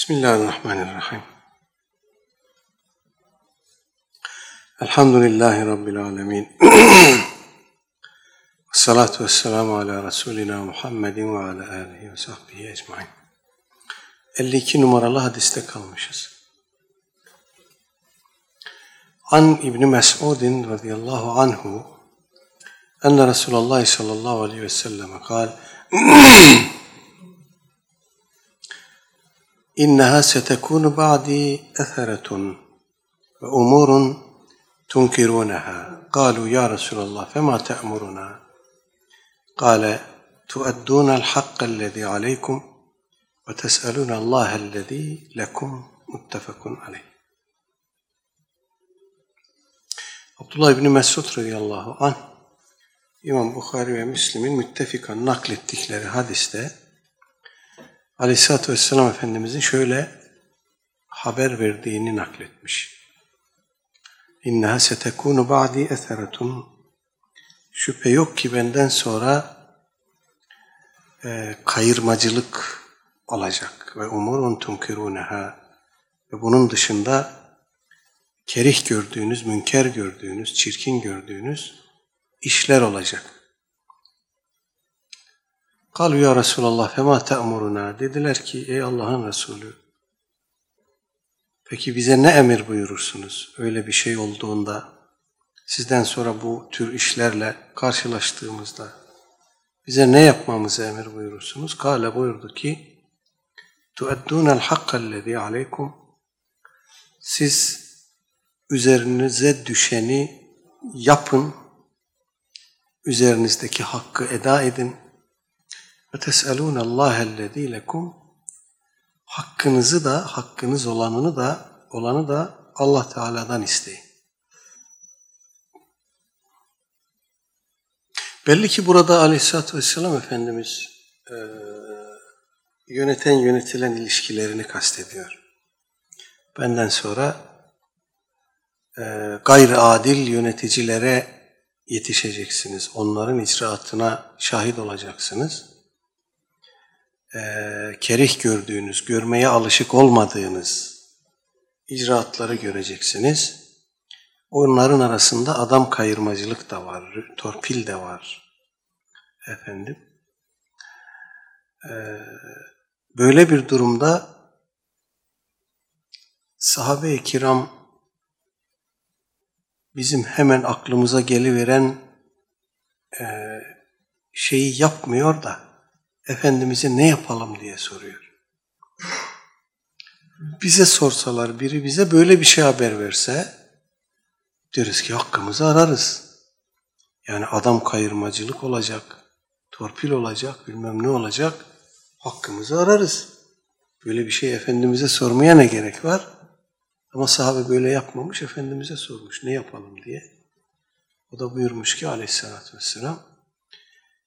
Bismillahirrahmanirrahim. Elhamdülillahi Rabbil alemin. Salatu vesselamu ala Resulina Muhammedin ve ala alihi ve sahbihi ecmain. 52 numaralı hadiste kalmışız. An İbni Mes'udin radıyallahu anhu enne Resulullah sallallahu aleyhi ve sellem kal إنها ستكون بعدي أثرة وأمور تنكرونها قالوا يا رسول الله فما تأمرنا قال تؤدون الحق الذي عليكم وتسألون الله الذي لكم متفق عليه Abdullah İbni Mesud radıyallahu anh İmam Bukhari ve Müslim'in müttefikan naklettikleri hadiste Aleyhisselatü Vesselam Efendimizin şöyle haber verdiğini nakletmiş. İnneha setekunu ba'di etheretun Şüphe yok ki benden sonra e, kayırmacılık olacak ve umurun tunkiruneha ve bunun dışında kerih gördüğünüz, münker gördüğünüz, çirkin gördüğünüz işler olacak. Kalu ya Resulallah fema te'muruna? Dediler ki ey Allah'ın Resulü peki bize ne emir buyurursunuz? Öyle bir şey olduğunda sizden sonra bu tür işlerle karşılaştığımızda bize ne yapmamızı emir buyurursunuz? Kale buyurdu ki tueddûnel hakkallezî aleykum. Siz üzerinize düşeni yapın üzerinizdeki hakkı eda edin ve tes'elûne Allah'ellezî lekum hakkınızı da hakkınız olanını da olanı da Allah Teala'dan isteyin. Belli ki burada Aleyhisselatü Vesselam Efendimiz e, yöneten yönetilen ilişkilerini kastediyor. Benden sonra e, gayri adil yöneticilere yetişeceksiniz. Onların icraatına şahit olacaksınız. E, kerih gördüğünüz, görmeye alışık olmadığınız icraatları göreceksiniz. Onların arasında adam kayırmacılık da var, torpil de var. Efendim. Ee, böyle bir durumda sahabe-i kiram bizim hemen aklımıza geliveren e, şeyi yapmıyor da Efendimiz'e ne yapalım diye soruyor. Bize sorsalar, biri bize böyle bir şey haber verse deriz ki hakkımızı ararız. Yani adam kayırmacılık olacak, torpil olacak, bilmem ne olacak, hakkımızı ararız. Böyle bir şey Efendimiz'e sormaya ne gerek var? Ama sahabe böyle yapmamış, Efendimiz'e sormuş ne yapalım diye. O da buyurmuş ki aleyhissalatü vesselam,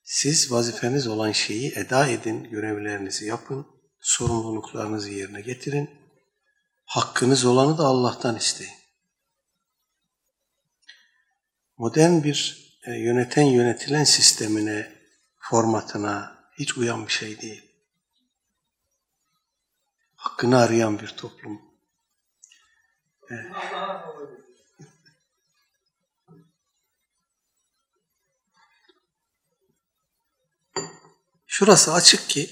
siz vazifeniz olan şeyi eda edin, görevlerinizi yapın, sorumluluklarınızı yerine getirin, hakkınız olanı da Allah'tan isteyin modern bir e, yöneten yönetilen sistemine, formatına hiç uyan bir şey değil. Hakkını arayan bir toplum. E, şurası açık ki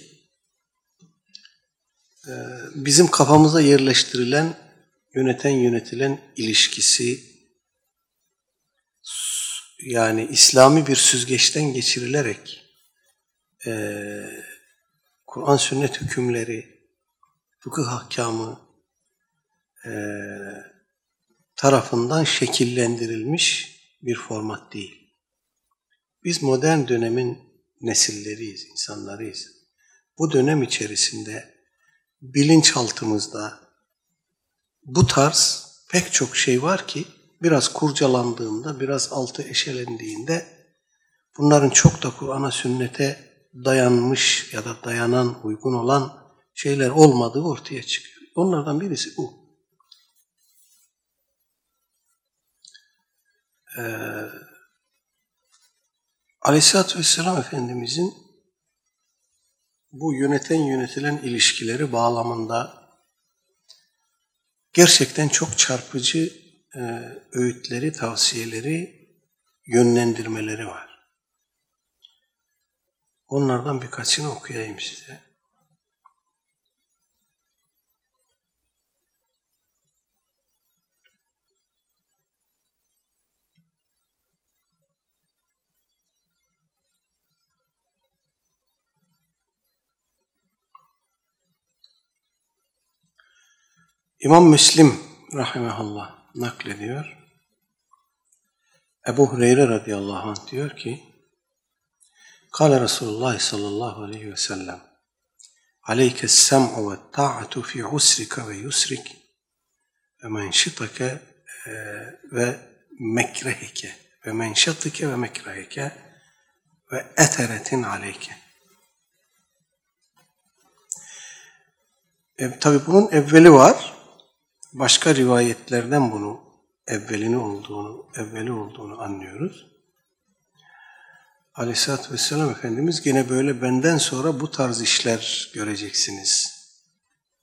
e, bizim kafamıza yerleştirilen yöneten yönetilen ilişkisi yani İslami bir süzgeçten geçirilerek e, Kur'an sünnet hükümleri, fıkıh ahkamı e, tarafından şekillendirilmiş bir format değil. Biz modern dönemin nesilleriyiz, insanlarıyız. Bu dönem içerisinde bilinçaltımızda bu tarz pek çok şey var ki biraz kurcalandığında, biraz altı eşelendiğinde bunların çok da Kur'an'a, sünnete dayanmış ya da dayanan, uygun olan şeyler olmadığı ortaya çıkıyor. Onlardan birisi bu. Ee, Aleyhisselatü Vesselam Efendimizin bu yöneten yönetilen ilişkileri bağlamında gerçekten çok çarpıcı e, öğütleri, tavsiyeleri, yönlendirmeleri var. Onlardan birkaçını okuyayım size. İmam Müslim rahimahullah naklediyor. Ebu Hureyre radıyallahu anh diyor ki Kale Resulullah sallallahu aleyhi ve sellem Aleyke sem'u ve ta'atu fi usrika ve yusrik ve menşitake e, ve mekrehike ve menşatike ve mekrehike ve eteretin aleyke. E, Tabi bunun evveli var başka rivayetlerden bunu evvelini olduğunu, evveli olduğunu anlıyoruz. Aleyhisselatü Vesselam Efendimiz gene böyle benden sonra bu tarz işler göreceksiniz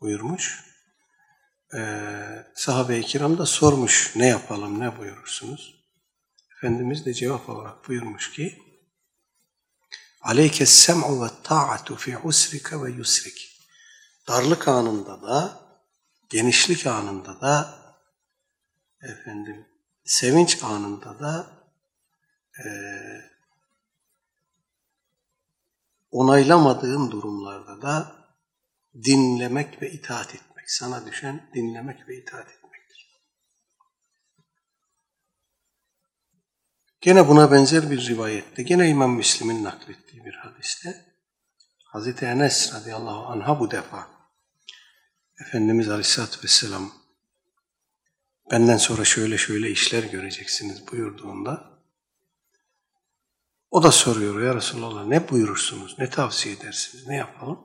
buyurmuş. Ee, sahabe-i kiram da sormuş ne yapalım ne buyurursunuz? Efendimiz de cevap olarak buyurmuş ki Aleyke sem'u ve ta'atu fi usrika ve yusrik. Darlık anında da genişlik anında da efendim sevinç anında da e, onaylamadığın durumlarda da dinlemek ve itaat etmek. Sana düşen dinlemek ve itaat etmektir. Gene buna benzer bir rivayette, gene İmam Müslim'in naklettiği bir hadiste Hazreti Enes radıyallahu anh'a bu defa Efendimiz Aleyhisselatü Vesselam benden sonra şöyle şöyle işler göreceksiniz buyurduğunda o da soruyor ya Resulallah ne buyurursunuz, ne tavsiye edersiniz, ne yapalım?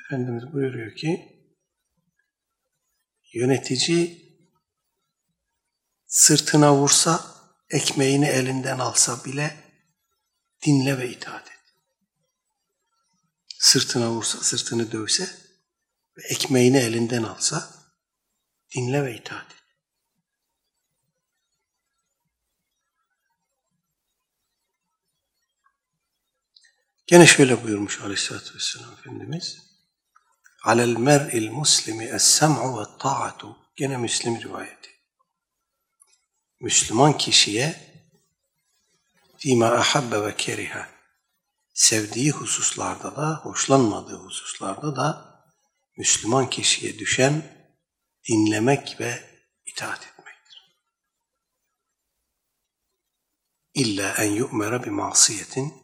Efendimiz buyuruyor ki yönetici sırtına vursa, ekmeğini elinden alsa bile dinle ve itaat et. Sırtına vursa, sırtını dövse ve ekmeğini elinden alsa dinle ve itaat et. Gene şöyle buyurmuş Aleyhisselatü Vesselam Efendimiz. Alel mer'il muslimi es-sem'u ve ta'atu. Gene Müslim rivayeti. Müslüman kişiye fîmâ ahabbe ve keriha sevdiği hususlarda da, hoşlanmadığı hususlarda da Müslüman kişiye düşen dinlemek ve itaat etmektir. İlla en yu'mera bir masiyetin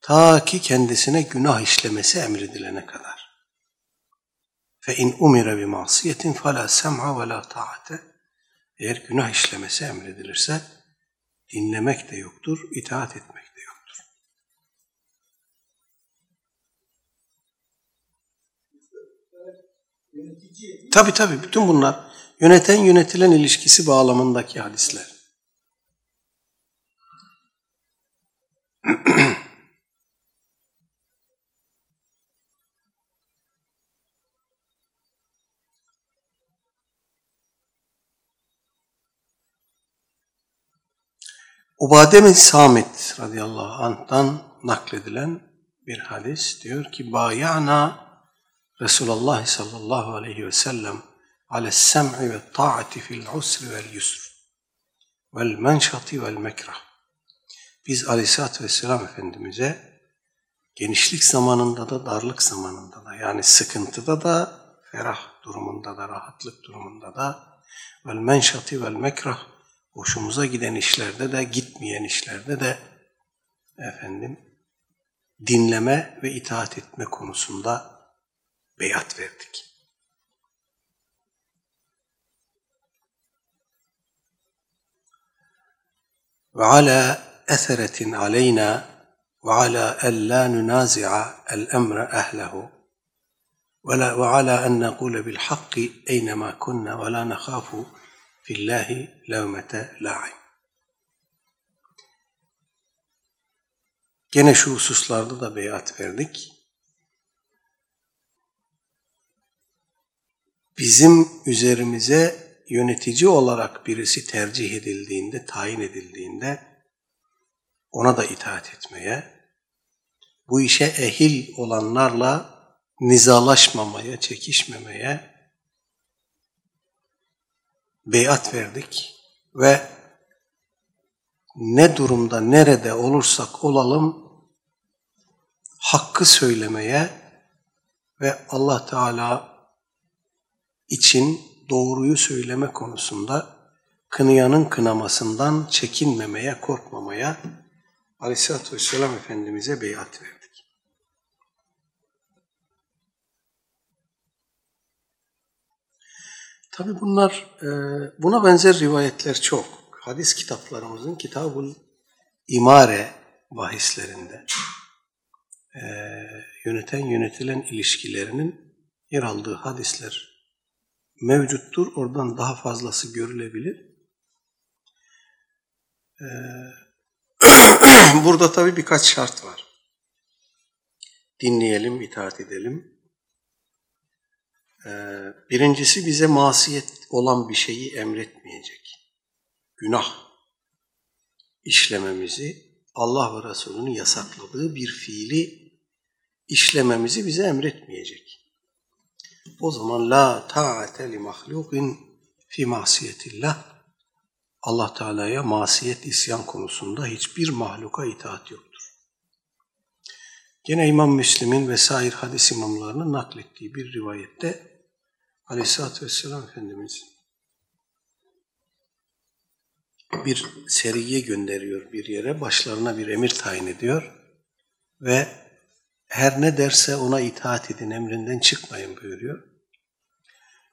ta ki kendisine günah işlemesi emredilene kadar. Fe in umira bi masiyetin fela sem'a ve la ta'ate. Eğer günah işlemesi emredilirse dinlemek de yoktur, itaat etmek Tabi tabi bütün bunlar yöneten yönetilen ilişkisi bağlamındaki hadisler. Ubade bin Samit radıyallahu anh'tan nakledilen bir hadis diyor ki bayana Resulullah sallallahu aleyhi ve sellem fil usri vel yusr vel menşati vel mekrah. Biz aleyhissalatü vesselam Efendimiz'e genişlik zamanında da darlık zamanında da yani sıkıntıda da ferah durumunda da rahatlık durumunda da vel menşati vel mekrah hoşumuza giden işlerde de gitmeyen işlerde de efendim dinleme ve itaat etme konusunda beyat verdik. Ve ala eseretin aleyna ve ala en la nunazi'a el emre ehlehu ve ala en nekule bil hakki eynema kunna ve la nekhafu fillahi levmete la'in. Gene şu hususlarda da beyat verdik. Bizim üzerimize yönetici olarak birisi tercih edildiğinde, tayin edildiğinde ona da itaat etmeye, bu işe ehil olanlarla nizalaşmamaya, çekişmemeye beyat verdik ve ne durumda, nerede olursak olalım hakkı söylemeye ve Allah Teala için doğruyu söyleme konusunda kınayanın kınamasından çekinmemeye, korkmamaya Aleyhisselatü Vesselam Efendimiz'e beyat verdik. Tabi bunlar, e, buna benzer rivayetler çok. Hadis kitaplarımızın Kitabul İmare bahislerinde e, yöneten yönetilen ilişkilerinin yer aldığı hadisler mevcuttur. Oradan daha fazlası görülebilir. Ee, burada tabii birkaç şart var. Dinleyelim, itaat edelim. Ee, birincisi bize masiyet olan bir şeyi emretmeyecek. Günah işlememizi, Allah ve Resulü'nün yasakladığı bir fiili işlememizi bize emretmeyecek. O zaman la ta'ate li mahlukin fi masiyetillah. Allah Teala'ya masiyet isyan konusunda hiçbir mahluka itaat yoktur. Gene İmam Müslim'in vesaire hadis imamlarının naklettiği bir rivayette Aleyhisselatü Vesselam Efendimiz bir seriye gönderiyor bir yere, başlarına bir emir tayin ediyor ve her ne derse ona itaat edin, emrinden çıkmayın buyuruyor.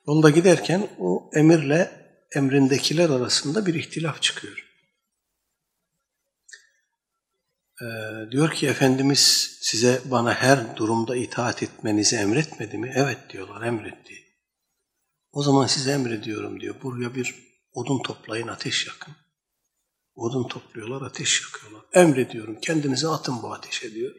Yolda giderken o emirle emrindekiler arasında bir ihtilaf çıkıyor. Ee, diyor ki Efendimiz size bana her durumda itaat etmenizi emretmedi mi? Evet diyorlar emretti. O zaman size emrediyorum diyor. Buraya bir odun toplayın ateş yakın. Odun topluyorlar ateş yakıyorlar. Emrediyorum kendinize atın bu ateşe diyor.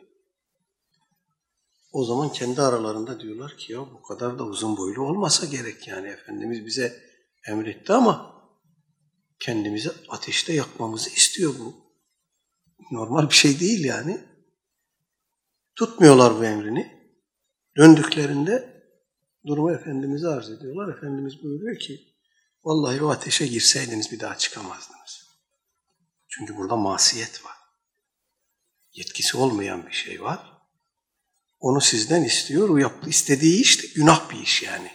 O zaman kendi aralarında diyorlar ki ya bu kadar da uzun boylu olmasa gerek yani Efendimiz bize emretti ama kendimizi ateşte yakmamızı istiyor bu. Normal bir şey değil yani. Tutmuyorlar bu emrini. Döndüklerinde durumu Efendimiz'e arz ediyorlar. Efendimiz buyuruyor ki vallahi o ateşe girseydiniz bir daha çıkamazdınız. Çünkü burada masiyet var. Yetkisi olmayan bir şey var. Onu sizden istiyor. O yaptı, istediği iş de günah bir iş yani.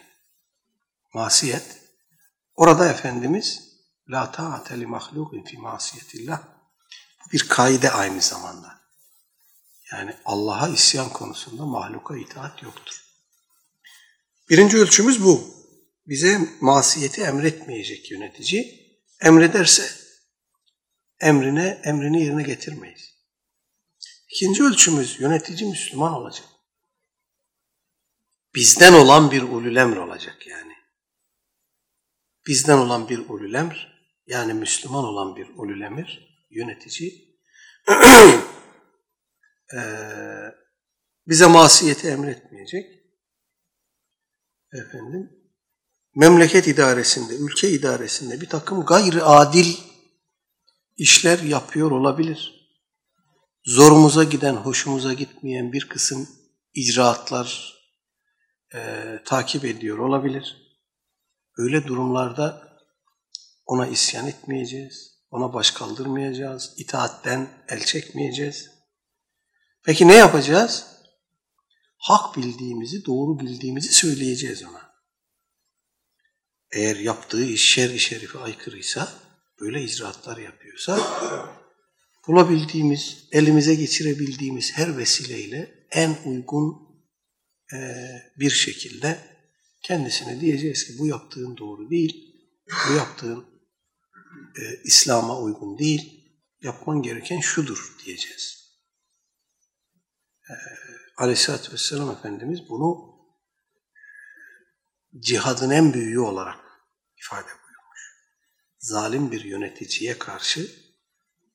Masiyet. Orada Efendimiz La ta'ate li mahlukin fi masiyetillah. Bir kaide aynı zamanda. Yani Allah'a isyan konusunda mahluka itaat yoktur. Birinci ölçümüz bu. Bize masiyeti emretmeyecek yönetici. Emrederse emrine emrini yerine getirmeyiz. İkinci ölçümüz yönetici Müslüman olacak. Bizden olan bir ulul emr olacak yani. Bizden olan bir ulul emr, yani Müslüman olan bir ulul emir, yönetici, bize masiyeti emretmeyecek. Efendim, memleket idaresinde, ülke idaresinde bir takım gayri adil işler yapıyor olabilir. Zorumuza giden, hoşumuza gitmeyen bir kısım icraatlar e, takip ediyor olabilir. Öyle durumlarda ona isyan etmeyeceğiz, ona baş kaldırmayacağız, itaatten el çekmeyeceğiz. Peki ne yapacağız? Hak bildiğimizi, doğru bildiğimizi söyleyeceğiz ona. Eğer yaptığı iş şer-i şerife aykırıysa, böyle icraatlar yapıyorsa, bulabildiğimiz, elimize geçirebildiğimiz her vesileyle en uygun bir şekilde kendisine diyeceğiz ki bu yaptığın doğru değil, bu yaptığın e, İslam'a uygun değil, yapman gereken şudur diyeceğiz. E, Aleyhisselatü Vesselam Efendimiz bunu cihadın en büyüğü olarak ifade buyurmuş. Zalim bir yöneticiye karşı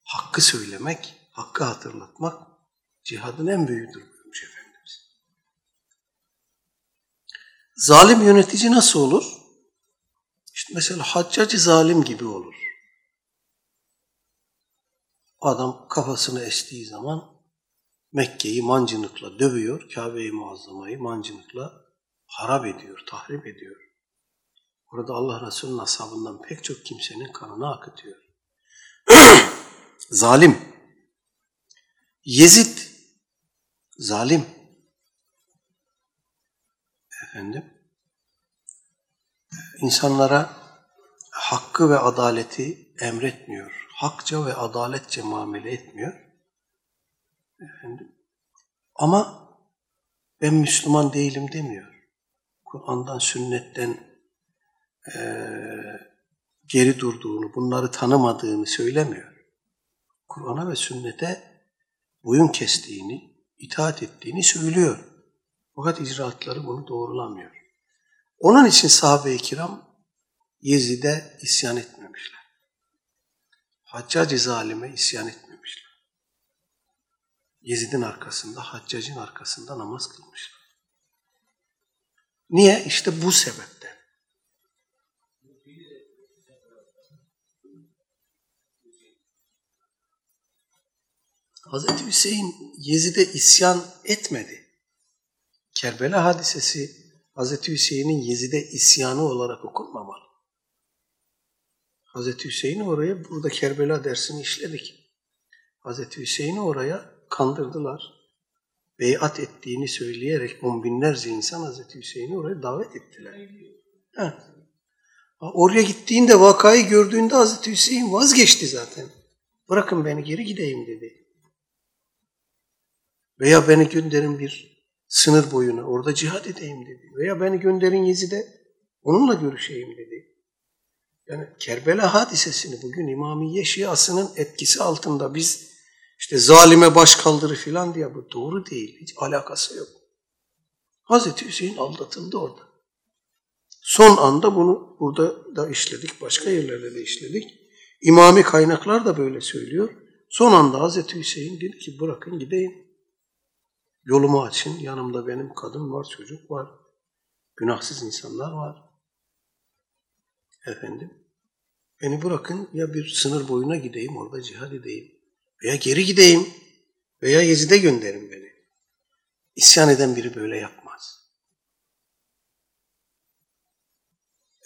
hakkı söylemek, hakkı hatırlatmak cihadın en büyüğüdür buyurmuş Efendimiz. Zalim yönetici nasıl olur? İşte mesela haccacı zalim gibi olur. Adam kafasını estiği zaman Mekke'yi mancınıkla dövüyor, Kabe-i Muazzama'yı mancınıkla harap ediyor, tahrip ediyor. Burada Allah Resulü'nün ashabından pek çok kimsenin kanını akıtıyor. zalim. Yezid zalim. Efendim insanlara hakkı ve adaleti emretmiyor. Hakça ve adaletçe muamele etmiyor. Efendim ama ben Müslüman değilim demiyor. Kur'an'dan, sünnetten e, geri durduğunu, bunları tanımadığını söylemiyor. Kur'an'a ve sünnete boyun kestiğini, itaat ettiğini söylüyor. Fakat icraatları bunu doğrulamıyor. Onun için sahabe-i kiram Yezid'e isyan etmemişler. Haccacı zalime isyan etmemişler. Yezid'in arkasında, Haccac'ın arkasında namaz kılmışlar. Niye? İşte bu sebepten. Hazreti Hüseyin Yezid'e isyan etmedi. Kerbela hadisesi Hazreti Hüseyin'in Yezid'e isyanı olarak okunmamalı. Hazreti Hüseyin'i oraya, burada Kerbela dersini işledik. Hazreti Hüseyin'i oraya kandırdılar. Beyat ettiğini söyleyerek on binlerce insan Hazreti Hüseyin'i oraya davet ettiler. Ha. Oraya gittiğinde vakayı gördüğünde Hazreti Hüseyin vazgeçti zaten. Bırakın beni geri gideyim dedi. Veya beni gönderin bir sınır boyuna orada cihad edeyim dedi. Veya beni gönderin Yezid'e onunla görüşeyim dedi. Yani Kerbela hadisesini bugün İmamiye Şiasının etkisi altında biz işte zalime baş kaldırı filan diye bu doğru değil. Hiç alakası yok. Hazreti Hüseyin aldatıldı orada. Son anda bunu burada da işledik, başka yerlerde de işledik. İmami kaynaklar da böyle söylüyor. Son anda Hazreti Hüseyin dedi ki bırakın gideyim. Yolumu açın, yanımda benim kadın var, çocuk var. Günahsız insanlar var. Efendim, beni bırakın ya bir sınır boyuna gideyim, orada cihad edeyim. Veya geri gideyim. Veya Yezid'e gönderin beni. İsyan eden biri böyle yapmaz.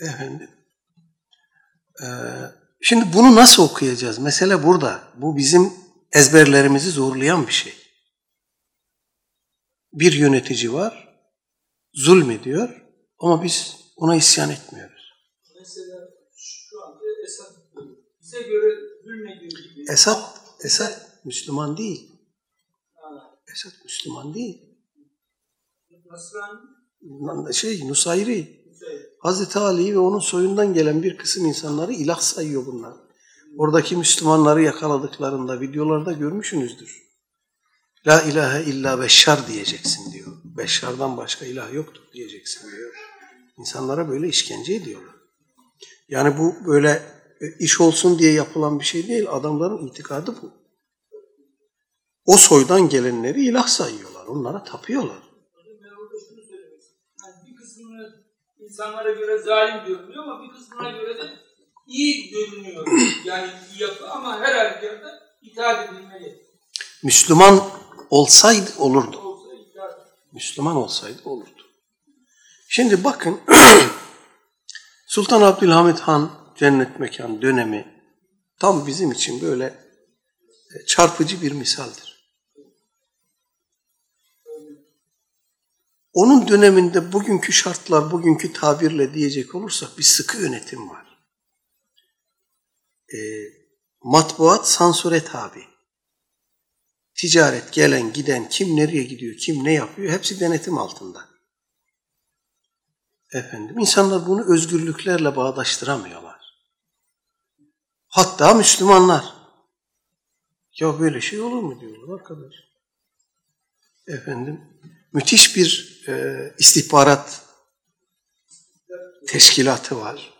Efendim, ee, şimdi bunu nasıl okuyacağız? Mesele burada. Bu bizim ezberlerimizi zorlayan bir şey bir yönetici var, zulmediyor ama biz ona isyan etmiyoruz. Mesela şu anda Esad bize göre zulmediyor gibi. Esad, Esad Müslüman değil. Esad Müslüman değil. Nasrani Şey, Nusayri. Hazreti Ali ve onun soyundan gelen bir kısım insanları ilah sayıyor bunlar. Oradaki Müslümanları yakaladıklarında videolarda görmüşsünüzdür. La ilahe illa beşşar diyeceksin diyor. Beşşardan başka ilah yoktur diyeceksin diyor. İnsanlara böyle işkence ediyorlar. Yani bu böyle e, iş olsun diye yapılan bir şey değil. Adamların itikadı bu. O soydan gelenleri ilah sayıyorlar. Onlara tapıyorlar. Yani bir kısmını insanlara göre zalim görünüyor ama bir kısmına göre de iyi görünüyor. Yani iyi yapı ama her halükarda itaat edilmeli. Müslüman olsaydı olurdu. Müslüman olsaydı olurdu. Şimdi bakın Sultan Abdülhamit Han cennet mekan dönemi tam bizim için böyle e, çarpıcı bir misaldir. Onun döneminde bugünkü şartlar, bugünkü tabirle diyecek olursak bir sıkı yönetim var. E, matbuat sansüre tabi. Ticaret gelen giden kim nereye gidiyor, kim ne yapıyor hepsi denetim altında. Efendim insanlar bunu özgürlüklerle bağdaştıramıyorlar. Hatta Müslümanlar. Ya böyle şey olur mu diyorlar arkadaş. Efendim müthiş bir e, istihbarat teşkilatı var.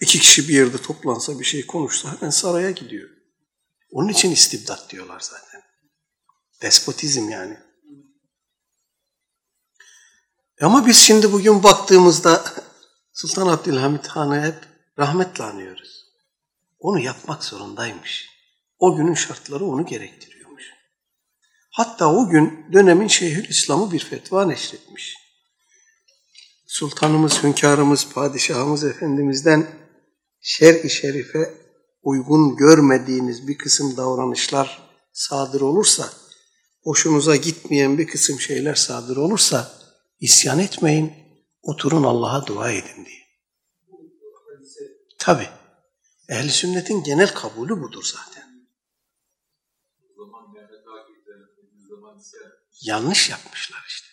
İki kişi bir yerde toplansa bir şey konuşsa hemen saraya gidiyor. Onun için istibdat diyorlar zaten. Despotizm yani. Ama biz şimdi bugün baktığımızda Sultan Abdülhamit Han'ı hep rahmetle anıyoruz. Onu yapmak zorundaymış. O günün şartları onu gerektiriyormuş. Hatta o gün dönemin Şeyhül İslam'ı bir fetva neşretmiş. Sultanımız, hünkârımız, padişahımız efendimizden şer-i şerife uygun görmediğiniz bir kısım davranışlar sadır olursa, hoşunuza gitmeyen bir kısım şeyler sadır olursa isyan etmeyin, oturun Allah'a dua edin diye. Tabi. Ehli sünnetin genel kabulü budur zaten. Yanlış yapmışlar işte.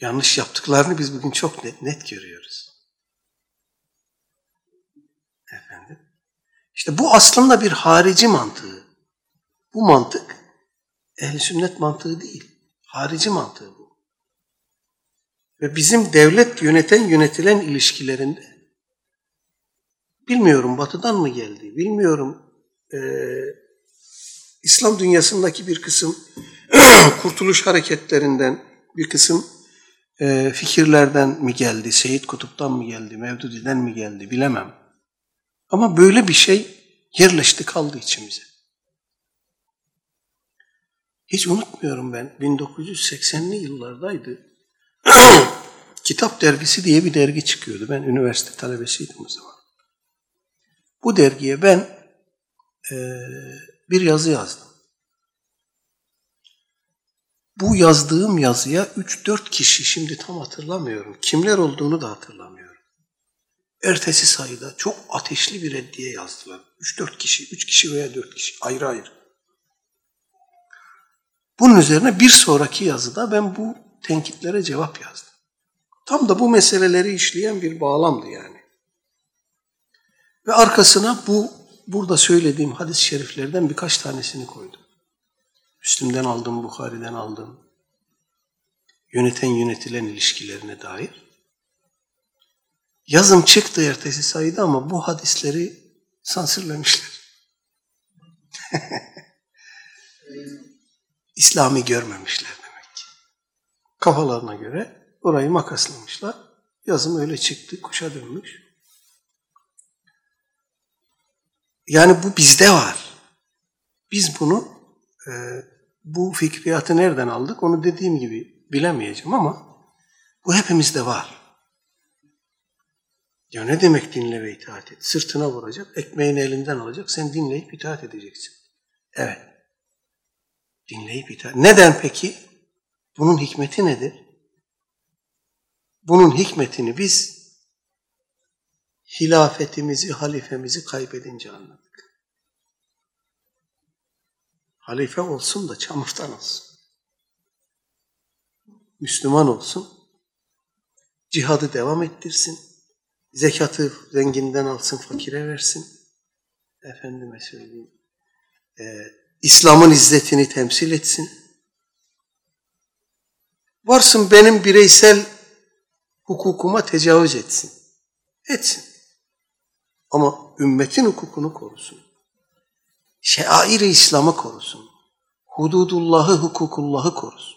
Yanlış yaptıklarını biz bugün çok net, net görüyoruz. İşte bu aslında bir harici mantığı. Bu mantık ehli sünnet mantığı değil. Harici mantığı bu. Ve bizim devlet yöneten yönetilen ilişkilerinde bilmiyorum batıdan mı geldi, bilmiyorum e, İslam dünyasındaki bir kısım kurtuluş hareketlerinden bir kısım e, fikirlerden mi geldi, Seyit Kutup'tan mı geldi, Mevdudi'den mi geldi bilemem. Ama böyle bir şey yerleşti kaldı içimize. Hiç unutmuyorum ben 1980'li yıllardaydı. Kitap dergisi diye bir dergi çıkıyordu. Ben üniversite talebesiydim o zaman. Bu dergiye ben e, bir yazı yazdım. Bu yazdığım yazıya 3-4 kişi şimdi tam hatırlamıyorum. Kimler olduğunu da hatırlamıyorum. Ertesi sayıda çok ateşli bir reddiye yazdılar. 3-4 kişi, 3 kişi veya 4 kişi ayrı ayrı. Bunun üzerine bir sonraki yazıda ben bu tenkitlere cevap yazdım. Tam da bu meseleleri işleyen bir bağlamdı yani. Ve arkasına bu burada söylediğim hadis-i şeriflerden birkaç tanesini koydum. Müslüm'den aldım, Bukhari'den aldım. Yöneten yönetilen ilişkilerine dair. Yazım çıktı ertesi sayıda ama bu hadisleri sansürlemişler. İslami görmemişler demek ki. Kafalarına göre orayı makaslamışlar. Yazım öyle çıktı, kuşa dönmüş. Yani bu bizde var. Biz bunu e, bu fikriyatı nereden aldık onu dediğim gibi bilemeyeceğim ama bu hepimizde var. Ya ne demek dinle ve itaat et? Sırtına vuracak, ekmeğini elinden alacak, sen dinleyip itaat edeceksin. Evet. Dinleyip itaat. Neden peki? Bunun hikmeti nedir? Bunun hikmetini biz hilafetimizi, halifemizi kaybedince anladık. Halife olsun da çamurtan olsun. Müslüman olsun, cihadı devam ettirsin, zekatı zenginden alsın, fakire versin. Efendime söyleyeyim, e, İslam'ın izzetini temsil etsin. Varsın benim bireysel hukukuma tecavüz etsin. Etsin. Ama ümmetin hukukunu korusun. Şeair-i İslam'ı korusun. Hududullahı, hukukullahı korusun.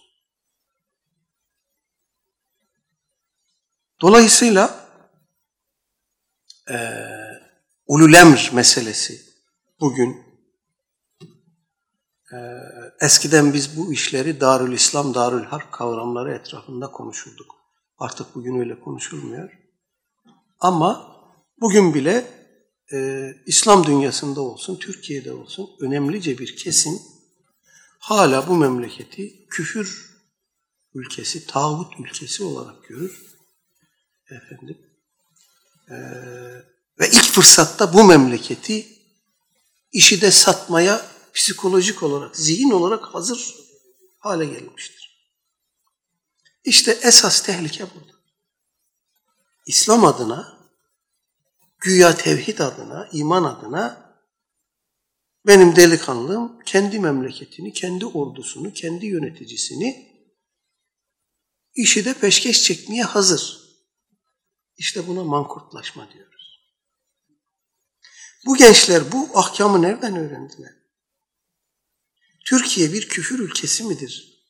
Dolayısıyla e, ulul emr meselesi bugün e, eskiden biz bu işleri Darül İslam, Darül Harp kavramları etrafında konuşurduk. Artık bugün öyle konuşulmuyor. Ama bugün bile e, İslam dünyasında olsun, Türkiye'de olsun önemlice bir kesim hala bu memleketi küfür ülkesi, tağut ülkesi olarak görür. Efendim. E, ve ilk fırsatta bu memleketi işi de satmaya psikolojik olarak, zihin olarak hazır hale gelmiştir. İşte esas tehlike burada. İslam adına güya tevhid adına, iman adına benim delikanlım kendi memleketini, kendi ordusunu, kendi yöneticisini işi de peşkeş çekmeye hazır. İşte buna mankurtlaşma diyoruz. Bu gençler bu ahkamı nereden öğrendiler? Türkiye bir küfür ülkesi midir?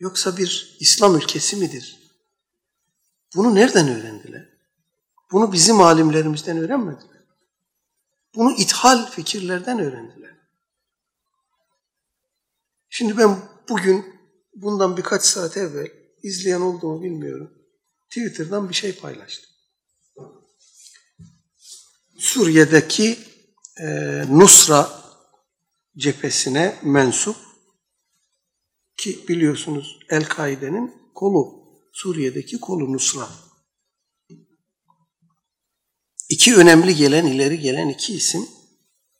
Yoksa bir İslam ülkesi midir? Bunu nereden öğrendiler? Bunu bizim alimlerimizden öğrenmediler. Bunu ithal fikirlerden öğrendiler. Şimdi ben bugün bundan birkaç saat evvel izleyen olduğumu bilmiyorum. Twitter'dan bir şey paylaştım. Suriye'deki e, Nusra cephesine mensup ki biliyorsunuz El-Kaide'nin kolu, Suriye'deki kolu Nusra. İki önemli gelen, ileri gelen iki isim.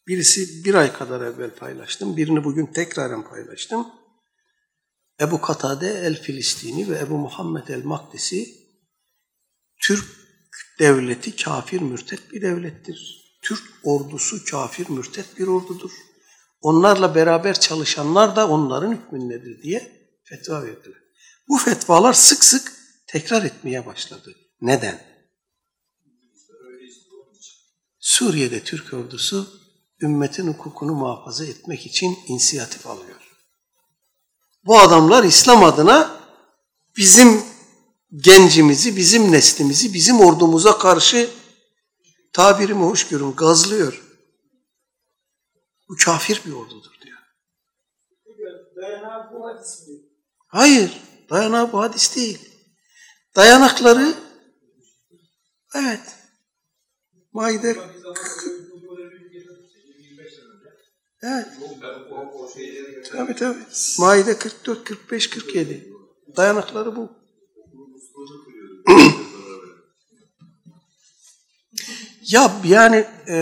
Birisi bir ay kadar evvel paylaştım, birini bugün tekraren paylaştım. Ebu Katade el-Filistini ve Ebu Muhammed el-Makdisi Türk devleti kafir mürtet bir devlettir. Türk ordusu kafir mürtet bir ordudur. Onlarla beraber çalışanlar da onların hükmündedir diye fetva verdiler. Bu fetvalar sık sık tekrar etmeye başladı. Neden? Suriye'de Türk ordusu ümmetin hukukunu muhafaza etmek için inisiyatif alıyor. Bu adamlar İslam adına bizim gencimizi, bizim neslimizi, bizim ordumuza karşı tabirimi hoş görün gazlıyor. Bu kafir bir ordudur diyor. Hayır, dayanağı bu hadis değil. Dayanakları evet. Maide Evet. Tabii tabii. Maide 44, 45, 47. Dayanakları bu. Ya yani e,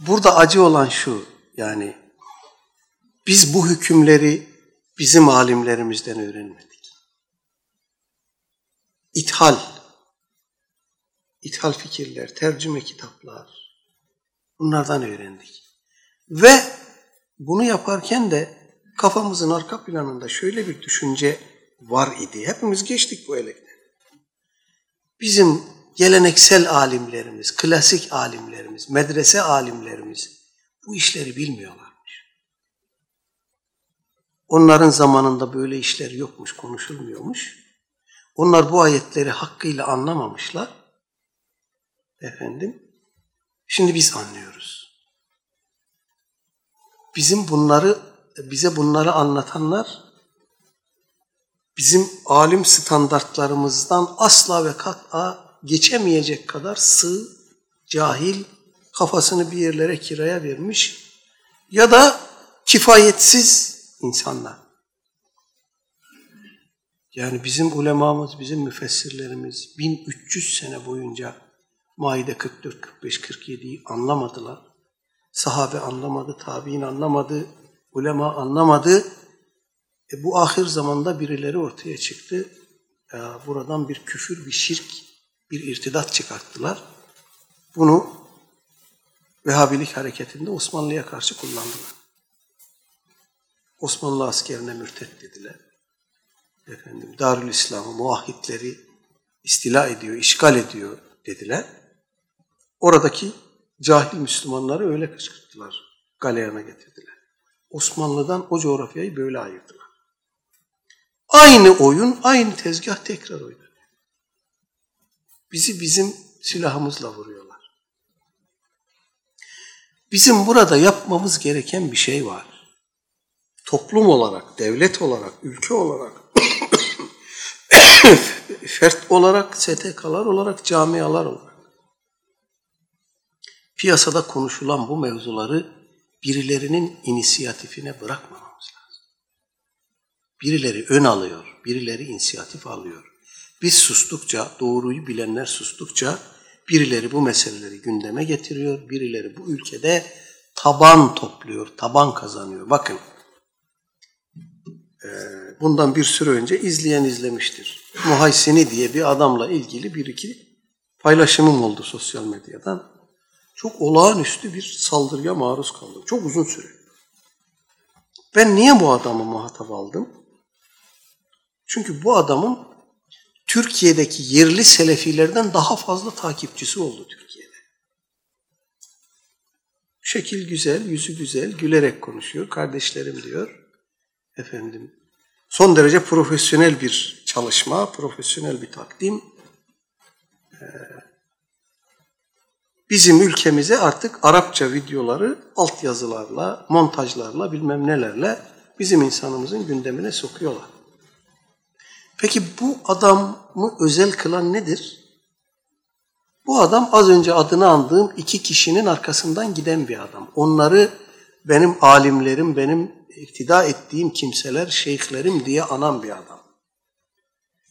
burada acı olan şu yani biz bu hükümleri bizim alimlerimizden öğrenmedik. İthal, ithal fikirler, tercüme kitaplar bunlardan öğrendik. Ve bunu yaparken de kafamızın arka planında şöyle bir düşünce var idi. Hepimiz geçtik bu elekten. Bizim geleneksel alimlerimiz, klasik alimlerimiz, medrese alimlerimiz bu işleri bilmiyorlarmış. Onların zamanında böyle işler yokmuş, konuşulmuyormuş. Onlar bu ayetleri hakkıyla anlamamışlar. Efendim, şimdi biz anlıyoruz. Bizim bunları, bize bunları anlatanlar bizim alim standartlarımızdan asla ve kat'a geçemeyecek kadar sığ, cahil, kafasını bir yerlere kiraya vermiş ya da kifayetsiz insanlar. Yani bizim ulemamız, bizim müfessirlerimiz 1300 sene boyunca Maide 44, 45, 47'yi anlamadılar. Sahabe anlamadı, tabi'in anlamadı, ulema anlamadı. E bu ahir zamanda birileri ortaya çıktı. E buradan bir küfür, bir şirk, bir irtidat çıkarttılar. Bunu Vehhabilik hareketinde Osmanlı'ya karşı kullandılar. Osmanlı askerine mürtet dediler. Efendim, Darül İslam'ı, muahhitleri istila ediyor, işgal ediyor dediler. Oradaki cahil Müslümanları öyle kışkırttılar, galeyana getirdiler. Osmanlı'dan o coğrafyayı böyle ayırdılar. Aynı oyun, aynı tezgah tekrar oynadı. Bizi bizim silahımızla vuruyorlar. Bizim burada yapmamız gereken bir şey var. Toplum olarak, devlet olarak, ülke olarak, fert olarak, STK'lar olarak, camialar olarak. Piyasada konuşulan bu mevzuları birilerinin inisiyatifine bırakmamamız lazım. Birileri ön alıyor, birileri inisiyatif alıyor. Biz sustukça, doğruyu bilenler sustukça birileri bu meseleleri gündeme getiriyor, birileri bu ülkede taban topluyor, taban kazanıyor. Bakın, bundan bir süre önce izleyen izlemiştir. Muhaysini diye bir adamla ilgili bir iki paylaşımım oldu sosyal medyadan. Çok olağanüstü bir saldırıya maruz kaldım. Çok uzun süre. Ben niye bu adamı muhatap aldım? Çünkü bu adamın Türkiye'deki yerli selefilerden daha fazla takipçisi oldu Türkiye'de. Şekil güzel, yüzü güzel, gülerek konuşuyor. Kardeşlerim diyor. Efendim, Son derece profesyonel bir çalışma, profesyonel bir takdim. Ee, bizim ülkemize artık Arapça videoları altyazılarla, montajlarla, bilmem nelerle bizim insanımızın gündemine sokuyorlar. Peki bu adamı özel kılan nedir? Bu adam az önce adını andığım iki kişinin arkasından giden bir adam. Onları benim alimlerim, benim iktida ettiğim kimseler, şeyhlerim diye anan bir adam.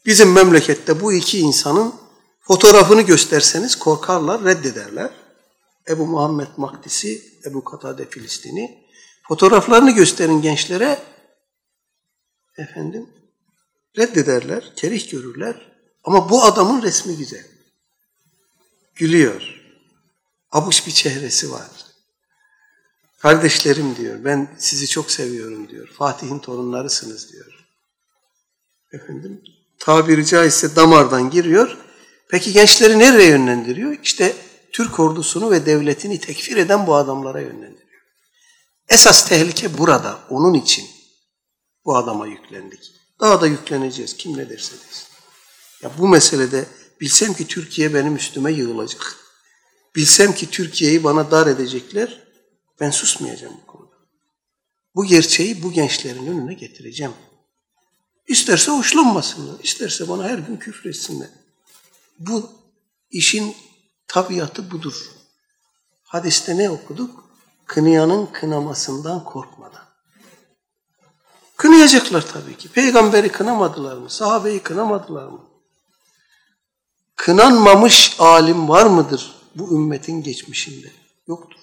Bizim memlekette bu iki insanın fotoğrafını gösterseniz korkarlar, reddederler. Ebu Muhammed Makdisi, Ebu Katade Filistini. Fotoğraflarını gösterin gençlere. Efendim, reddederler, kerih görürler. Ama bu adamın resmi güzel. Gülüyor. Abuş bir çehresi var. Kardeşlerim diyor, ben sizi çok seviyorum diyor. Fatih'in torunlarısınız diyor. Efendim, tabiri caizse damardan giriyor. Peki gençleri nereye yönlendiriyor? İşte Türk ordusunu ve devletini tekfir eden bu adamlara yönlendiriyor. Esas tehlike burada, onun için bu adama yüklendik. Daha da yükleneceğiz, kim ne derse desin. Ya bu meselede bilsem ki Türkiye benim üstüme yığılacak. Bilsem ki Türkiye'yi bana dar edecekler, ben susmayacağım bu konuda. Bu gerçeği bu gençlerin önüne getireceğim. İsterse hoşlanmasınlar, isterse bana her gün küfretsinler. Bu işin tabiatı budur. Hadiste ne okuduk? Kınayanın kınamasından korkmadan. Kınayacaklar tabii ki. Peygamberi kınamadılar mı? Sahabeyi kınamadılar mı? Kınanmamış alim var mıdır bu ümmetin geçmişinde? Yoktur.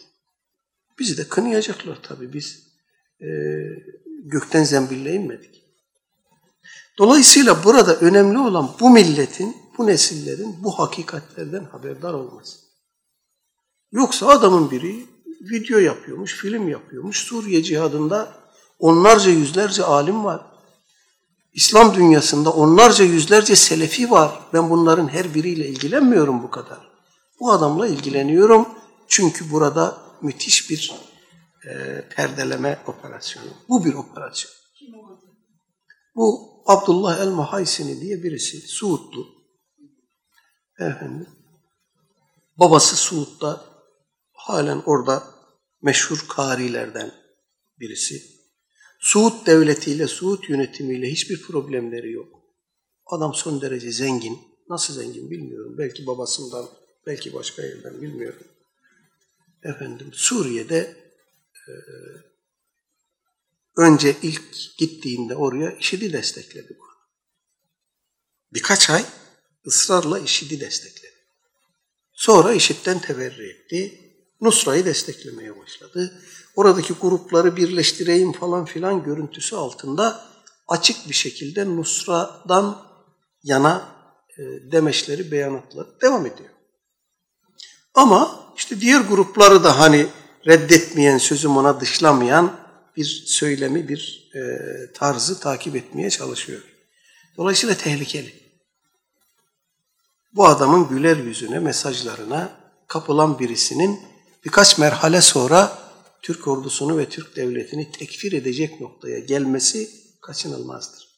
Bizi de kınayacaklar tabii. Biz e, gökten zembille inmedik. Dolayısıyla burada önemli olan bu milletin, bu nesillerin bu hakikatlerden haberdar olması. Yoksa adamın biri video yapıyormuş, film yapıyormuş. Suriye cihadında onlarca yüzlerce alim var. İslam dünyasında onlarca yüzlerce selefi var. Ben bunların her biriyle ilgilenmiyorum bu kadar. Bu adamla ilgileniyorum çünkü burada müthiş bir e, perdeleme operasyonu. Bu bir operasyon. Bu Abdullah el-Muhaysini diye birisi Suudlu. Efendim. Babası Suud'da halen orada meşhur karilerden birisi. Suud devletiyle, Suud yönetimiyle hiçbir problemleri yok. Adam son derece zengin. Nasıl zengin bilmiyorum. Belki babasından, belki başka yerden bilmiyorum. Efendim Suriye'de e, önce ilk gittiğinde oraya IŞİD'i destekledi bu. Birkaç ay ısrarla IŞİD'i destekledi. Sonra IŞİD'den teberri etti. Nusra'yı desteklemeye başladı. Oradaki grupları birleştireyim falan filan görüntüsü altında açık bir şekilde Nusra'dan yana e, demeçleri, beyanatları devam ediyor. Ama işte diğer grupları da hani reddetmeyen, sözüm ona dışlamayan bir söylemi, bir e, tarzı takip etmeye çalışıyor. Dolayısıyla tehlikeli. Bu adamın güler yüzüne, mesajlarına kapılan birisinin birkaç merhale sonra Türk ordusunu ve Türk devletini tekfir edecek noktaya gelmesi kaçınılmazdır.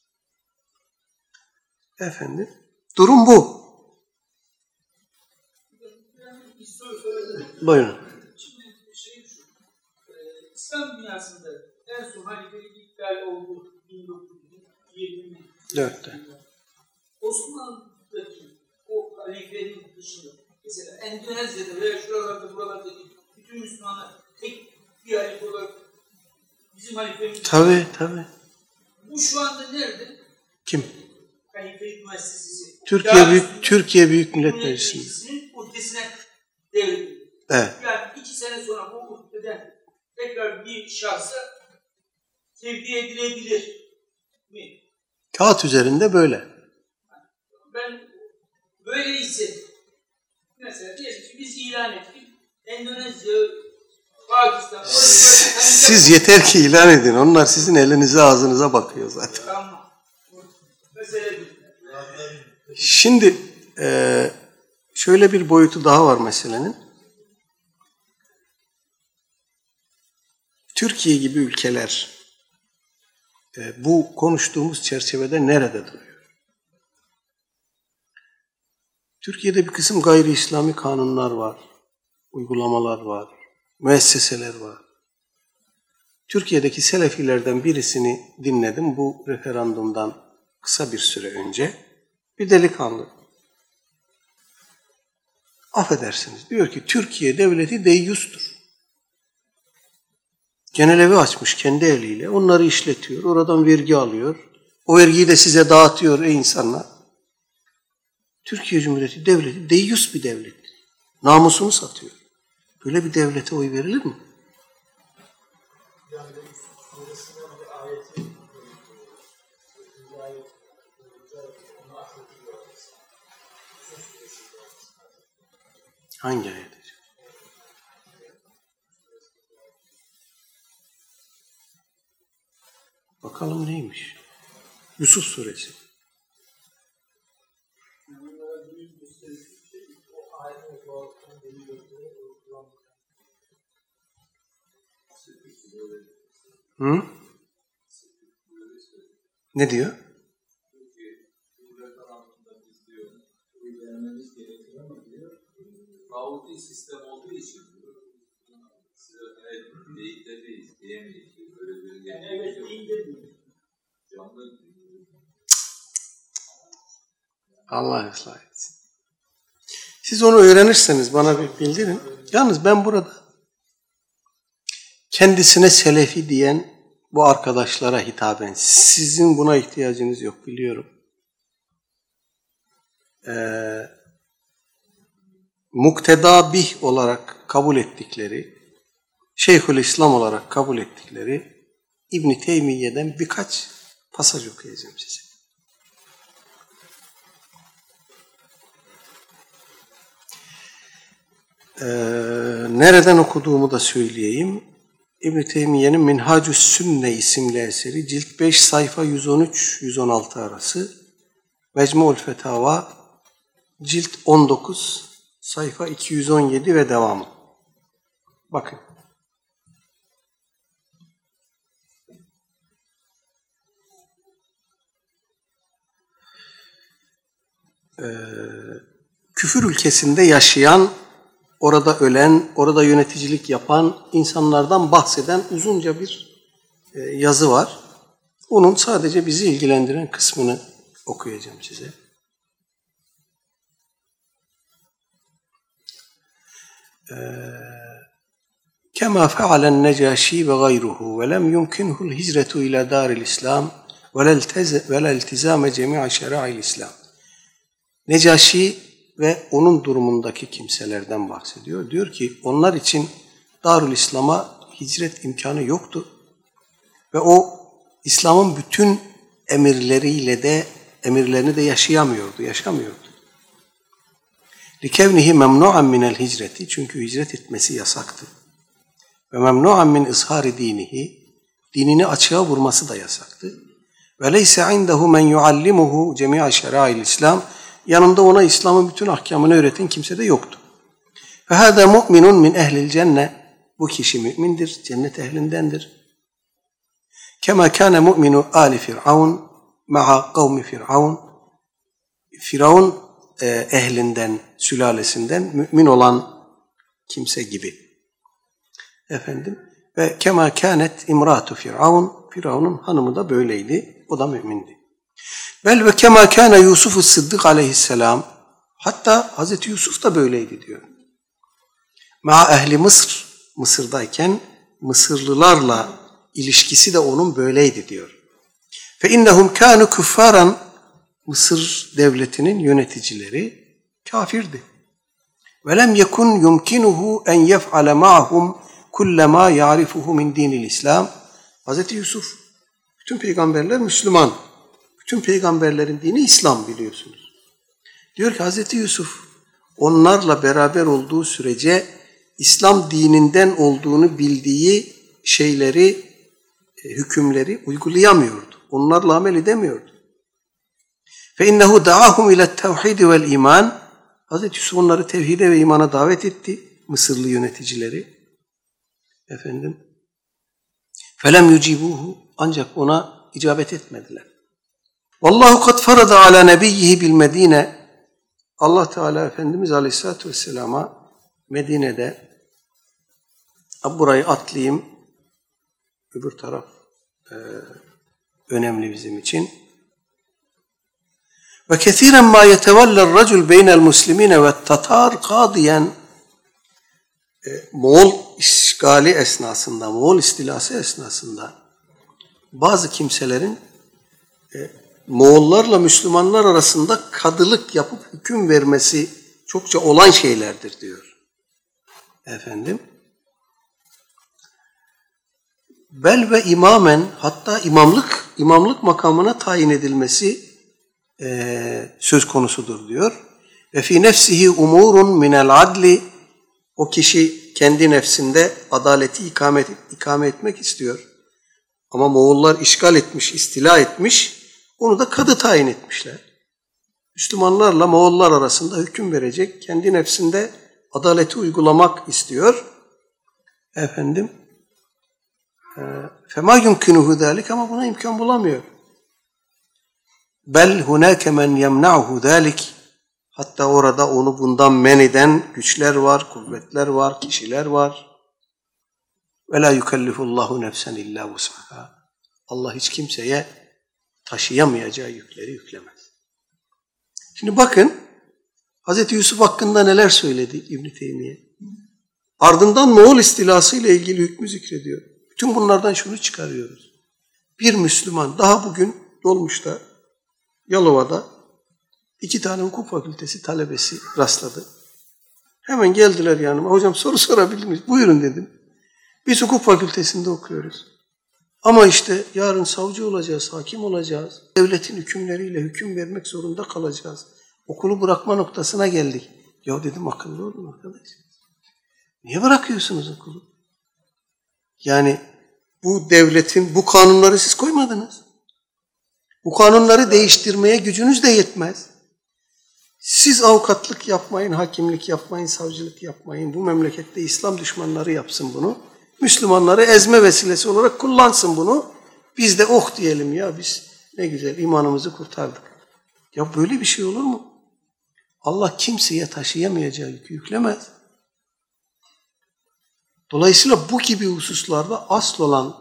Efendim, durum bu. Buyurun. Şimdi şey şu, e, İslam dünyasında en son halifelik iptal oldu 1924'te. Osmanlı'daki o halifenin dışında mesela Endonezya'da veya şuralarda buralardaki bütün Müslümanlar tek bir halife olarak bizim halifemiz. Tabii tabii. Bu şu anda nerede? Kim? Halifelik müessesesi. Türkiye Yani Büyük Türkiye Büyük Millet. Meclisi'nin uhdesine devredildi. Evet. Yani iki sene sonra bu uhdeden tekrar bir şahsa tevdi edilebilir mi? Kağıt üzerinde böyle. Ben böyle hissettim. Mesela diyelim ki biz ilan ettik. Endonezya, Siz yeter ki ilan edin. Onlar sizin elinize ağzınıza bakıyor zaten. Şimdi e, şöyle bir boyutu daha var meselenin. Türkiye gibi ülkeler e, bu konuştuğumuz çerçevede nerede duruyor? Türkiye'de bir kısım gayri İslami kanunlar var, uygulamalar var, müesseseler var. Türkiye'deki Selefilerden birisini dinledim bu referandumdan kısa bir süre önce. Bir delikanlı. Affedersiniz diyor ki Türkiye devleti deyyustur. Genel evi açmış kendi eliyle. Onları işletiyor. Oradan vergi alıyor. O vergiyi de size dağıtıyor ey insanlar. Türkiye Cumhuriyeti devleti deyyus bir devlettir. Namusunu satıyor. Böyle bir devlete oy verilir mi? Hangi ayet? Bakalım neymiş? Yusuf suresi. Hı? Ne diyor? Tağuti sistem olduğu için size evet deyip de değil, diyemeyiz. Böyle bir Yani evet değil de değil. canlı Allah ıslah etsin. Siz onu öğrenirseniz bana bir bildirin. Yalnız ben burada kendisine selefi diyen bu arkadaşlara hitaben sizin buna ihtiyacınız yok biliyorum. Ee, mukteda bih olarak kabul ettikleri, Şeyhül İslam olarak kabul ettikleri İbn Teymiye'den birkaç pasaj okuyacağım size. Ee, nereden okuduğumu da söyleyeyim. İbn Teymiye'nin Minhacü's Sünne isimli eseri cilt 5 sayfa 113-116 arası. Mecmu'ul Fetava cilt 19 sayfa 217 ve devamı. Bakın. Ee, küfür ülkesinde yaşayan, orada ölen, orada yöneticilik yapan insanlardan bahseden uzunca bir e, yazı var. Onun sadece bizi ilgilendiren kısmını okuyacağım size. كما فعل النجاشي وغيره ولم يمكنه الهجرة إلى دار الإسلام ولا التز- ولا التزام جميع شرائع الإسلام Necaşi ve onun durumundaki kimselerden bahsediyor. Diyor ki onlar için Darül İslam'a hicret imkanı yoktu. Ve o İslam'ın bütün emirleriyle de emirlerini de yaşayamıyordu, yaşamıyordu. Likevnihi memnu'an minel hicreti çünkü hicret etmesi yasaktı. Ve memnu'an min izhari dinihi dinini açığa vurması da yasaktı. Ve leyse indehu men yuallimuhu cemi'a şera'il İslam yanında ona İslam'ın bütün ahkamını öğreten kimse de yoktu. Ve hâdâ mu'minun min ehlil cenne bu kişi mümindir, cennet ehlindendir. Kema kâne mu'minu âli Firavun ma'a kavmi Firavun Firavun e, ehlinden, sülalesinden mümin olan kimse gibi. Efendim ve kema kânet imratu Firavun Firavun'un hanımı da böyleydi. O da mümindi. Bel ve kema kâne Yusuf Sıddık aleyhisselam hatta Hazreti Yusuf da böyleydi diyor. Ma ehli Mısır Mısır'dayken Mısırlılarla ilişkisi de onun böyleydi diyor. Fe innehum kânu küffaran Mısır devletinin yöneticileri kafirdi. Ve lem yekun yumkinuhu en yef'ale ma'hum kullama ya'rifuhu min dinil İslam. Hazreti Yusuf bütün peygamberler Müslüman. Bütün peygamberlerin dini İslam biliyorsunuz. Diyor ki Hazreti Yusuf onlarla beraber olduğu sürece İslam dininden olduğunu bildiği şeyleri, e, hükümleri uygulayamıyordu. Onlarla amel edemiyordu. Fe innehu da'ahum ile tevhid vel iman. Hazreti Yusuf onları tevhide ve imana davet etti. Mısırlı yöneticileri. Efendim. Felem yucibuhu ancak ona icabet etmediler. Vallahu kad farada ala nebiyyihi bil Medine. Allah Teala Efendimiz Aleyhisselatü Vesselam'a Medine'de burayı atlayayım. Öbür taraf e, önemli bizim için. Ve kesiren ma yeteveller racul beynel muslimine ve tatar kadiyen e, Moğol işgali esnasında, Moğol istilası esnasında bazı kimselerin Moğollarla Müslümanlar arasında kadılık yapıp hüküm vermesi çokça olan şeylerdir diyor. Efendim. Bel ve imamen hatta imamlık imamlık makamına tayin edilmesi e, söz konusudur diyor. Ve fi nefsihi umurun minel adli o kişi kendi nefsinde adaleti ikamet, ikame etmek istiyor. Ama Moğollar işgal etmiş, istila etmiş. Onu da kadı tayin etmişler. Müslümanlarla Moğollar arasında hüküm verecek, kendi nefsinde adaleti uygulamak istiyor. Efendim, e, fema yumkinuhu dalik ama buna imkan bulamıyor. Bel hunake men yemna'hu dalik. Hatta orada onu bundan men eden güçler var, kuvvetler var, kişiler var. Ve la yukellifullahu nefsen illa vus'aha. Allah hiç kimseye taşıyamayacağı yükleri yüklemez. Şimdi bakın Hz. Yusuf hakkında neler söyledi İbn Teymiye. Ardından Moğol istilası ile ilgili hükmü zikrediyor. Bütün bunlardan şunu çıkarıyoruz. Bir Müslüman daha bugün dolmuşta Yalova'da iki tane hukuk fakültesi talebesi rastladı. Hemen geldiler yanıma. Hocam soru sorabilir miyiz? Buyurun dedim. Biz hukuk fakültesinde okuyoruz. Ama işte yarın savcı olacağız, hakim olacağız. Devletin hükümleriyle hüküm vermek zorunda kalacağız. Okulu bırakma noktasına geldik. Ya dedim akıllı olun arkadaş. Niye bırakıyorsunuz okulu? Yani bu devletin, bu kanunları siz koymadınız. Bu kanunları değiştirmeye gücünüz de yetmez. Siz avukatlık yapmayın, hakimlik yapmayın, savcılık yapmayın. Bu memlekette İslam düşmanları yapsın bunu. Müslümanları ezme vesilesi olarak kullansın bunu. Biz de oh diyelim ya biz ne güzel imanımızı kurtardık. Ya böyle bir şey olur mu? Allah kimseye taşıyamayacağı yükü yüklemez. Dolayısıyla bu gibi hususlarda asıl olan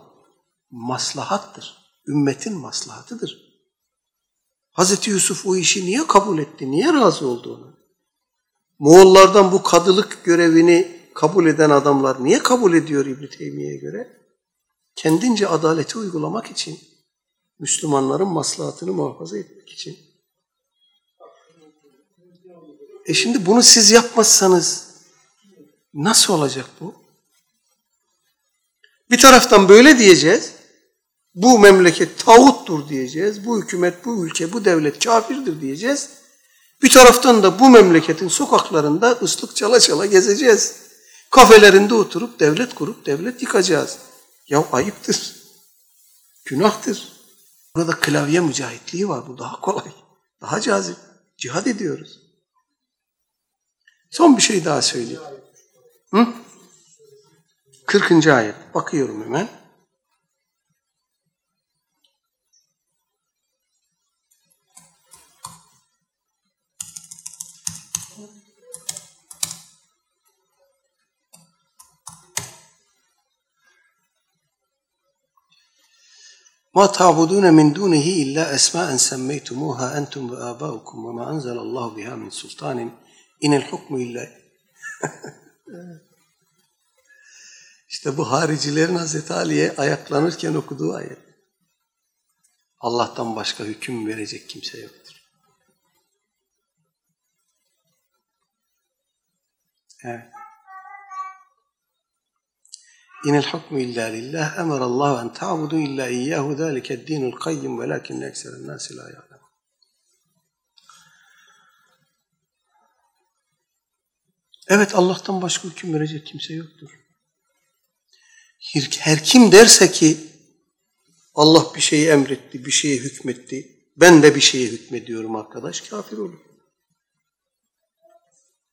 maslahattır. Ümmetin maslahatıdır. Hazreti Yusuf o işi niye kabul etti? Niye razı oldu ona? Moğollardan bu kadılık görevini kabul eden adamlar niye kabul ediyor İbn Teymiye'ye göre? Kendince adaleti uygulamak için, Müslümanların maslahatını muhafaza etmek için. E şimdi bunu siz yapmazsanız nasıl olacak bu? Bir taraftan böyle diyeceğiz. Bu memleket tağuttur diyeceğiz. Bu hükümet, bu ülke, bu devlet kafirdir diyeceğiz. Bir taraftan da bu memleketin sokaklarında ıslık çala çala gezeceğiz. Kafelerinde oturup devlet kurup devlet yıkacağız. Ya ayıptır. Günahtır. Burada klavye mücahitliği var. Bu daha kolay. Daha cazip. Cihad ediyoruz. Son bir şey daha söyleyeyim. Hı? 40. ayet. Bakıyorum hemen. ما تعبدون من دونه إلا أسماء سميتموها أنتم وآباؤكم وما أنزل الله بها من سلطان إن الحكم إلا İşte bu haricilerin Hazreti Ali'ye ayaklanırken okuduğu ayet. Allah'tan başka hüküm verecek kimse yoktur. Evet. İnel hukmu illa lillah emarallahu en ta'budu illa iyyahu zâlike dinul kayyum velâkinne ekseren nâsi lâ ya'lem. Evet Allah'tan başka hüküm verecek kimse yoktur. Her kim derse ki Allah bir şeyi emretti, bir şeye hükmetti, ben de bir şeye hükmediyorum arkadaş, kafir olur.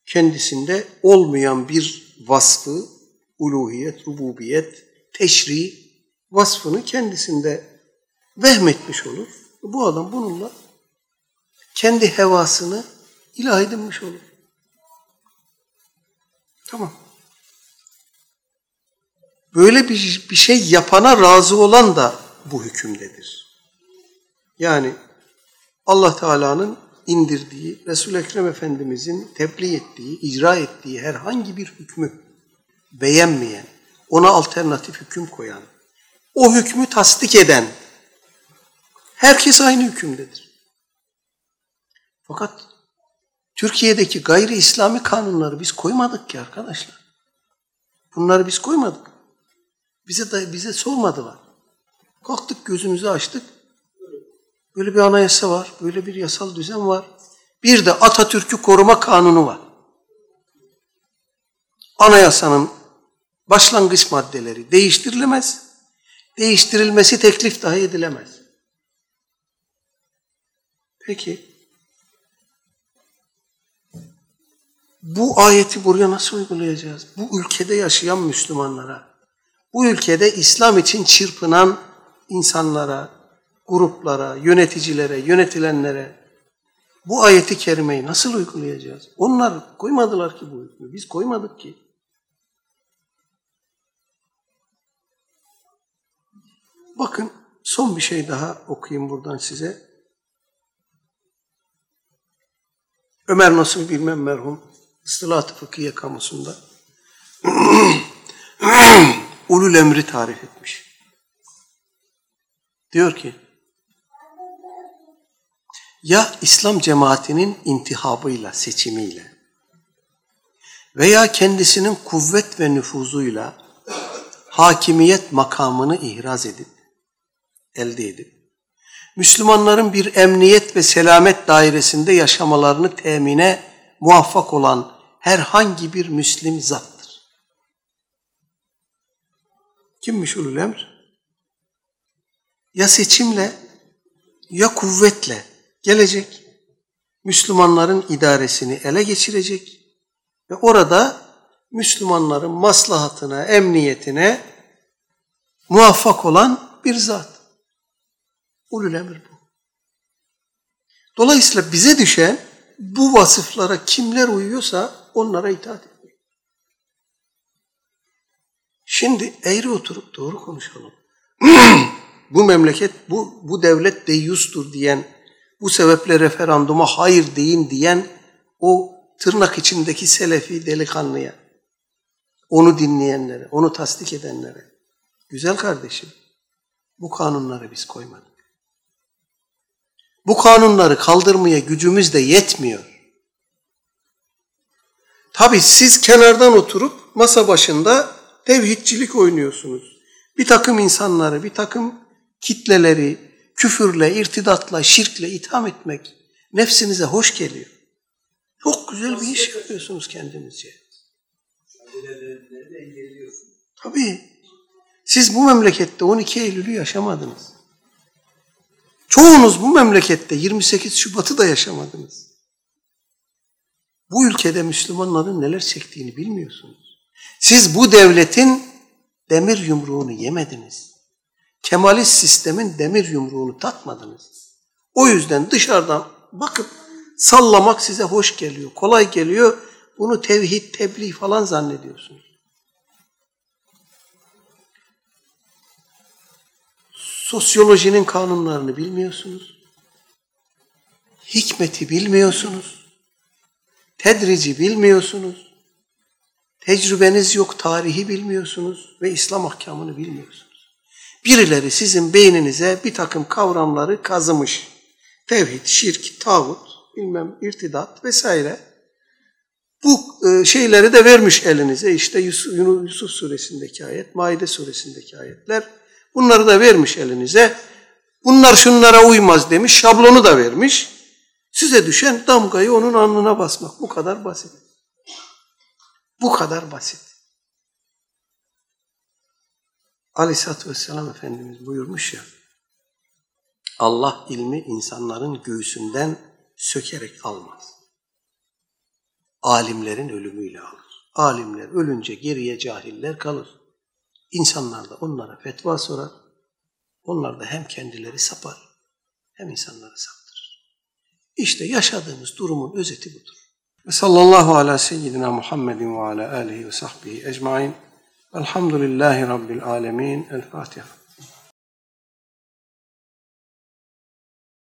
Kendisinde olmayan bir vasfı, uluhiyet, rububiyet, teşri vasfını kendisinde vehmetmiş olur. Bu adam bununla kendi hevasını ilah edinmiş olur. Tamam. Böyle bir, bir şey yapana razı olan da bu hükümdedir. Yani Allah Teala'nın indirdiği, Resul Ekrem Efendimizin tebliğ ettiği, icra ettiği herhangi bir hükmü beğenmeyen, ona alternatif hüküm koyan, o hükmü tasdik eden herkes aynı hükümdedir. Fakat Türkiye'deki gayri İslami kanunları biz koymadık ki arkadaşlar. Bunları biz koymadık. Bize de, bize sormadılar. Kalktık gözümüzü açtık. Böyle bir anayasa var, böyle bir yasal düzen var. Bir de Atatürk'ü koruma kanunu var. Anayasanın başlangıç maddeleri değiştirilemez. Değiştirilmesi teklif dahi edilemez. Peki bu ayeti buraya nasıl uygulayacağız? Bu ülkede yaşayan Müslümanlara, bu ülkede İslam için çırpınan insanlara, gruplara, yöneticilere, yönetilenlere bu ayeti kerimeyi nasıl uygulayacağız? Onlar koymadılar ki bu hükmü. Biz koymadık ki. Bakın son bir şey daha okuyayım buradan size. Ömer Nasuh Bilmem merhum Istılat-ı Fıkhiye kamusunda ulul emri tarif etmiş. Diyor ki ya İslam cemaatinin intihabıyla, seçimiyle veya kendisinin kuvvet ve nüfuzuyla hakimiyet makamını ihraz edip, elde edip, Müslümanların bir emniyet ve selamet dairesinde yaşamalarını temine muvaffak olan herhangi bir Müslim zattır. Kimmiş ulul emr? Ya seçimle ya kuvvetle gelecek, Müslümanların idaresini ele geçirecek ve orada Müslümanların maslahatına, emniyetine muvaffak olan bir zat. Ulul emir bu. Dolayısıyla bize düşen bu vasıflara kimler uyuyorsa onlara itaat etmek. Şimdi eğri oturup doğru konuşalım. bu memleket, bu, bu devlet deyyustur diyen, bu sebeple referanduma hayır deyin diyen o tırnak içindeki selefi delikanlıya, onu dinleyenlere, onu tasdik edenlere, güzel kardeşim, bu kanunları biz koymadık. Bu kanunları kaldırmaya gücümüz de yetmiyor. Tabi siz kenardan oturup masa başında tevhidçilik oynuyorsunuz. Bir takım insanları, bir takım kitleleri küfürle, irtidatla, şirkle itham etmek nefsinize hoş geliyor. Çok güzel bir iş yapıyorsunuz kendinizce. Tabii. Siz bu memlekette 12 Eylül'ü yaşamadınız. Çoğunuz bu memlekette 28 Şubat'ı da yaşamadınız. Bu ülkede Müslümanların neler çektiğini bilmiyorsunuz. Siz bu devletin demir yumruğunu yemediniz. Kemalist sistemin demir yumruğunu tatmadınız. O yüzden dışarıdan bakıp sallamak size hoş geliyor, kolay geliyor. Bunu tevhid, tebliğ falan zannediyorsunuz. Sosyolojinin kanunlarını bilmiyorsunuz. Hikmeti bilmiyorsunuz. Tedrici bilmiyorsunuz. Tecrübeniz yok, tarihi bilmiyorsunuz ve İslam ahkamını bilmiyorsunuz. Birileri sizin beyninize bir takım kavramları kazımış. Tevhid, şirk, tağut, bilmem irtidat vesaire. Bu e, şeyleri de vermiş elinize. İşte Yusuf, Yusuf suresindeki ayet, Maide suresindeki ayetler. Bunları da vermiş elinize. Bunlar şunlara uymaz demiş, şablonu da vermiş. Size düşen damgayı onun alnına basmak. Bu kadar basit. Bu kadar basit. Aleyhisselatü Vesselam Efendimiz buyurmuş ya, Allah ilmi insanların göğsünden sökerek almaz. Alimlerin ölümüyle alır. Alimler ölünce geriye cahiller kalır. İnsanlar da onlara fetva sorar. Onlar da hem kendileri sapar hem insanları saptırır. İşte yaşadığımız durumun özeti budur. Ve sallallahu ala seyyidina Muhammedin ve ala alihi ve sahbihi ecmain. Elhamdülillahi Rabbil alemin. El Fatiha.